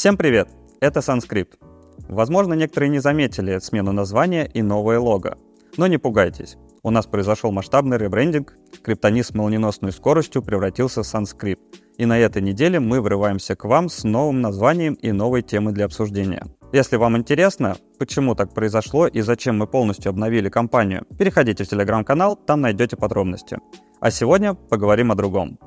Всем привет! Это Sunscrypt. Возможно, некоторые не заметили смену названия и новое лого. Но не пугайтесь. У нас произошел масштабный ребрендинг, криптонит с молниеносной скоростью превратился в Sunscrypt. И на этой неделе мы врываемся к вам с новым названием и новой темой для обсуждения. Если вам интересно, почему так произошло и зачем мы полностью обновили компанию, переходите в телеграм-канал, там найдете подробности. А сегодня поговорим о другом.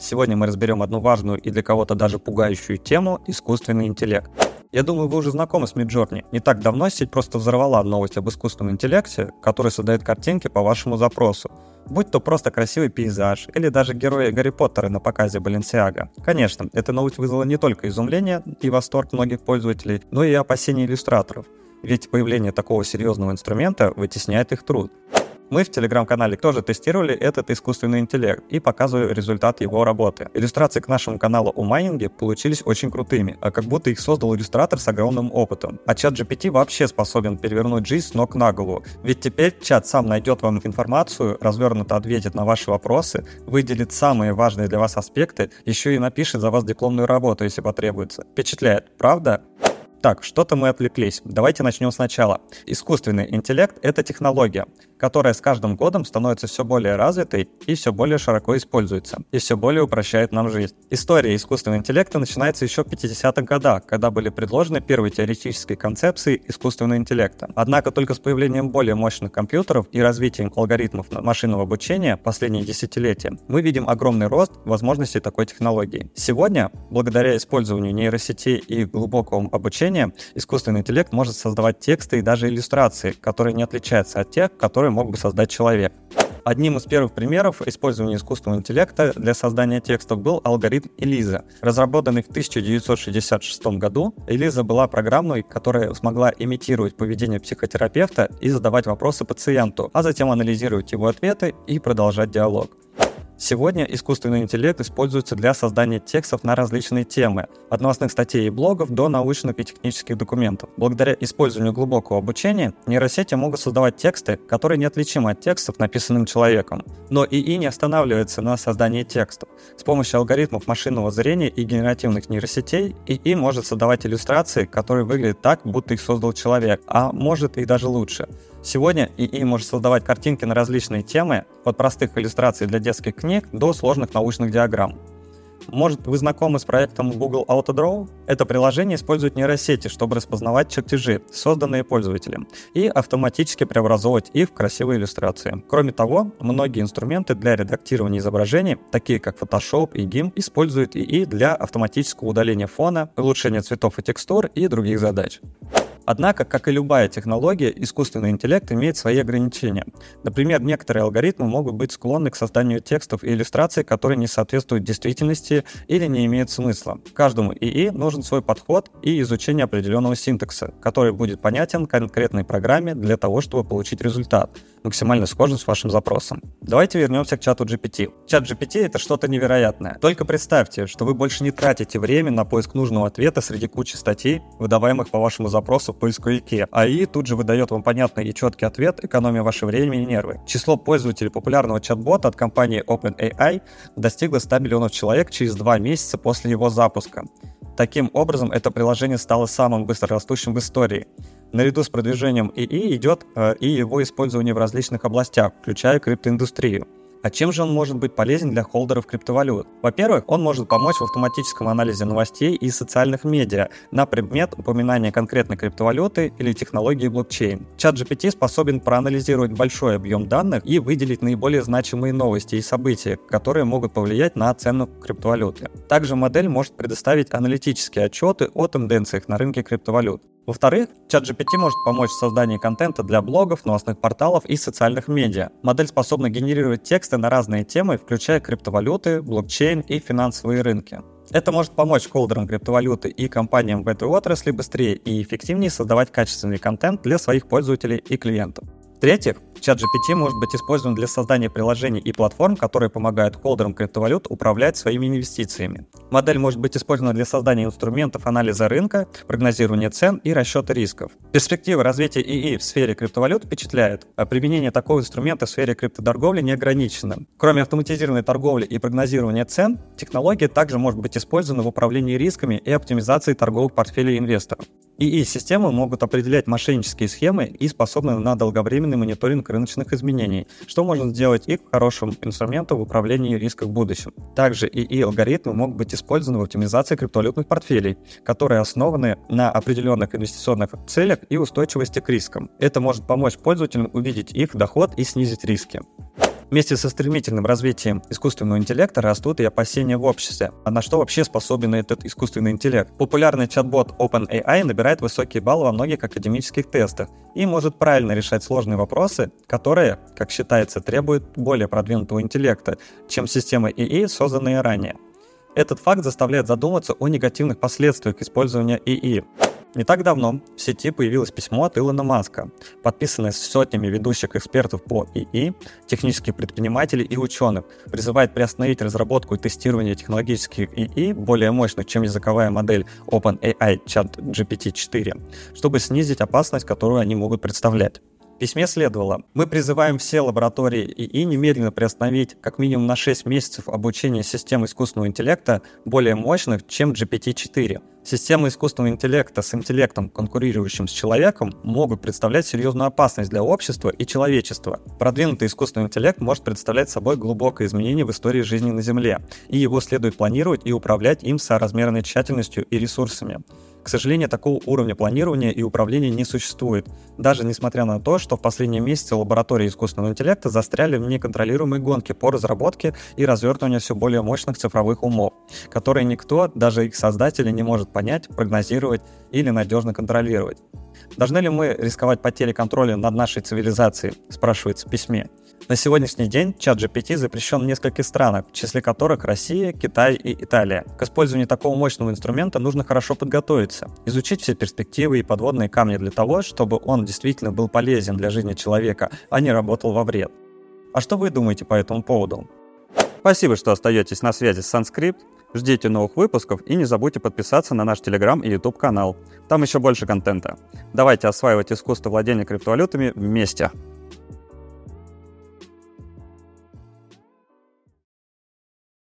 Сегодня мы разберем одну важную и для кого-то даже пугающую тему – искусственный интеллект. Я думаю, вы уже знакомы с Midjourney. Не так давно сеть просто взорвала новость об искусственном интеллекте, который создает картинки по вашему запросу. Будь то просто красивый пейзаж, или даже герои Гарри Поттера на показе Баленсиага. Конечно, эта новость вызвала не только изумление и восторг многих пользователей, но и опасения иллюстраторов. Ведь появление такого серьезного инструмента вытесняет их труд. Мы в телеграм-канале тоже тестировали этот искусственный интеллект и показывали результат его работы. Иллюстрации к нашему каналу о майнинге получились очень крутыми, а как будто их создал иллюстратор с огромным опытом. А чат GPT вообще способен перевернуть жизнь с ног на голову. Ведь теперь чат сам найдет вам информацию, развернуто ответит на ваши вопросы, выделит самые важные для вас аспекты, еще и напишет за вас дипломную работу, если потребуется. Впечатляет, правда? Так, что-то мы отвлеклись. Давайте начнем сначала. Искусственный интеллект — это технология, которая с каждым годом становится все более развитой и все более широко используется, и все более упрощает нам жизнь. История искусственного интеллекта начинается еще в 50-х годах, когда были предложены первые теоретические концепции искусственного интеллекта. Однако только с появлением более мощных компьютеров и развитием алгоритмов машинного обучения последние десятилетия мы видим огромный рост возможностей такой технологии. Сегодня, благодаря использованию нейросетей и глубокому обучению, искусственный интеллект может создавать тексты и даже иллюстрации, которые не отличаются от тех, которые который мог бы создать человек. Одним из первых примеров использования искусственного интеллекта для создания текстов был алгоритм Элиза. Разработанный в 1966 году, Элиза была программой, которая смогла имитировать поведение психотерапевта и задавать вопросы пациенту, а затем анализировать его ответы и продолжать диалог. Сегодня искусственный интеллект используется для создания текстов на различные темы, от новостных статей и блогов до научных и технических документов. Благодаря использованию глубокого обучения нейросети могут создавать тексты, которые неотличимы от текстов, написанным человеком. Но ИИ не останавливается на создании текстов. С помощью алгоритмов машинного зрения и генеративных нейросетей ИИ может создавать иллюстрации, которые выглядят так, будто их создал человек, а может и даже лучше. Сегодня ИИ может создавать картинки на различные темы, от простых иллюстраций для детских книг до сложных научных диаграмм. Может, вы знакомы с проектом Google Autodraw? Это приложение использует нейросети, чтобы распознавать чертежи, созданные пользователем, и автоматически преобразовывать их в красивые иллюстрации. Кроме того, многие инструменты для редактирования изображений, такие как Photoshop и GIMP, используют ИИ для автоматического удаления фона, улучшения цветов и текстур и других задач. Однако, как и любая технология, искусственный интеллект имеет свои ограничения. Например, некоторые алгоритмы могут быть склонны к созданию текстов и иллюстраций, которые не соответствуют действительности или не имеют смысла. Каждому ИИ нужен свой подход и изучение определенного синтакса, который будет понятен конкретной программе для того, чтобы получить результат максимально схожим с вашим запросом. Давайте вернемся к чату GPT. Чат GPT это что-то невероятное. Только представьте, что вы больше не тратите время на поиск нужного ответа среди кучи статей, выдаваемых по вашему запросу поисковике. АИ тут же выдает вам понятный и четкий ответ, экономя ваше время и нервы. Число пользователей популярного чат-бота от компании OpenAI достигло 100 миллионов человек через два месяца после его запуска. Таким образом, это приложение стало самым быстрорастущим в истории. Наряду с продвижением ИИ идет э, и его использование в различных областях, включая криптоиндустрию. А чем же он может быть полезен для холдеров криптовалют? Во-первых, он может помочь в автоматическом анализе новостей и социальных медиа на предмет упоминания конкретной криптовалюты или технологии блокчейн. Чат GPT способен проанализировать большой объем данных и выделить наиболее значимые новости и события, которые могут повлиять на цену криптовалюты. Также модель может предоставить аналитические отчеты о тенденциях на рынке криптовалют. Во-вторых, чат GPT может помочь в создании контента для блогов, новостных порталов и социальных медиа. Модель способна генерировать тексты на разные темы, включая криптовалюты, блокчейн и финансовые рынки. Это может помочь холдерам криптовалюты и компаниям в этой отрасли быстрее и эффективнее создавать качественный контент для своих пользователей и клиентов. В-третьих, чат GPT может быть использован для создания приложений и платформ, которые помогают холдерам криптовалют управлять своими инвестициями. Модель может быть использована для создания инструментов анализа рынка, прогнозирования цен и расчета рисков. Перспектива развития ИИ в сфере криптовалют впечатляет, а применение такого инструмента в сфере криптоторговли не ограничено. Кроме автоматизированной торговли и прогнозирования цен, технология также может быть использована в управлении рисками и оптимизации торговых портфелей инвесторов. ИИ-системы могут определять мошеннические схемы и способны на долговременный мониторинг рыночных изменений, что может сделать их хорошим инструментом в управлении риском в будущем. Также ИИ-алгоритмы могут быть использованы в оптимизации криптовалютных портфелей, которые основаны на определенных инвестиционных целях и устойчивости к рискам. Это может помочь пользователям увидеть их доход и снизить риски. Вместе со стремительным развитием искусственного интеллекта растут и опасения в обществе. А на что вообще способен этот искусственный интеллект? Популярный чат-бот OpenAI набирает высокие баллы во многих академических тестах и может правильно решать сложные вопросы, которые, как считается, требуют более продвинутого интеллекта, чем системы ИИ, созданные ранее. Этот факт заставляет задуматься о негативных последствиях использования ИИ. Не так давно в сети появилось письмо от Илона Маска, подписанное сотнями ведущих экспертов по ИИ, технических предпринимателей и ученых, призывает приостановить разработку и тестирование технологических ИИ, более мощных, чем языковая модель OpenAI Chat GPT-4, чтобы снизить опасность, которую они могут представлять. В письме следовало, мы призываем все лаборатории ИИ немедленно приостановить как минимум на 6 месяцев обучение систем искусственного интеллекта более мощных, чем GPT-4. Системы искусственного интеллекта с интеллектом, конкурирующим с человеком, могут представлять серьезную опасность для общества и человечества. Продвинутый искусственный интеллект может представлять собой глубокое изменение в истории жизни на Земле, и его следует планировать и управлять им соразмерной тщательностью и ресурсами. К сожалению, такого уровня планирования и управления не существует, даже несмотря на то, что в последние месяцы лаборатории искусственного интеллекта застряли в неконтролируемой гонке по разработке и развертыванию все более мощных цифровых умов, которые никто, даже их создатели, не может понять, прогнозировать или надежно контролировать. Должны ли мы рисковать потерей контроля над нашей цивилизацией, спрашивается в письме. На сегодняшний день чат GPT запрещен в нескольких странах, в числе которых Россия, Китай и Италия. К использованию такого мощного инструмента нужно хорошо подготовиться, изучить все перспективы и подводные камни для того, чтобы он действительно был полезен для жизни человека, а не работал во вред. А что вы думаете по этому поводу? Спасибо, что остаетесь на связи с Sanskrit. Ждите новых выпусков и не забудьте подписаться на наш Телеграм и YouTube канал. Там еще больше контента. Давайте осваивать искусство владения криптовалютами вместе.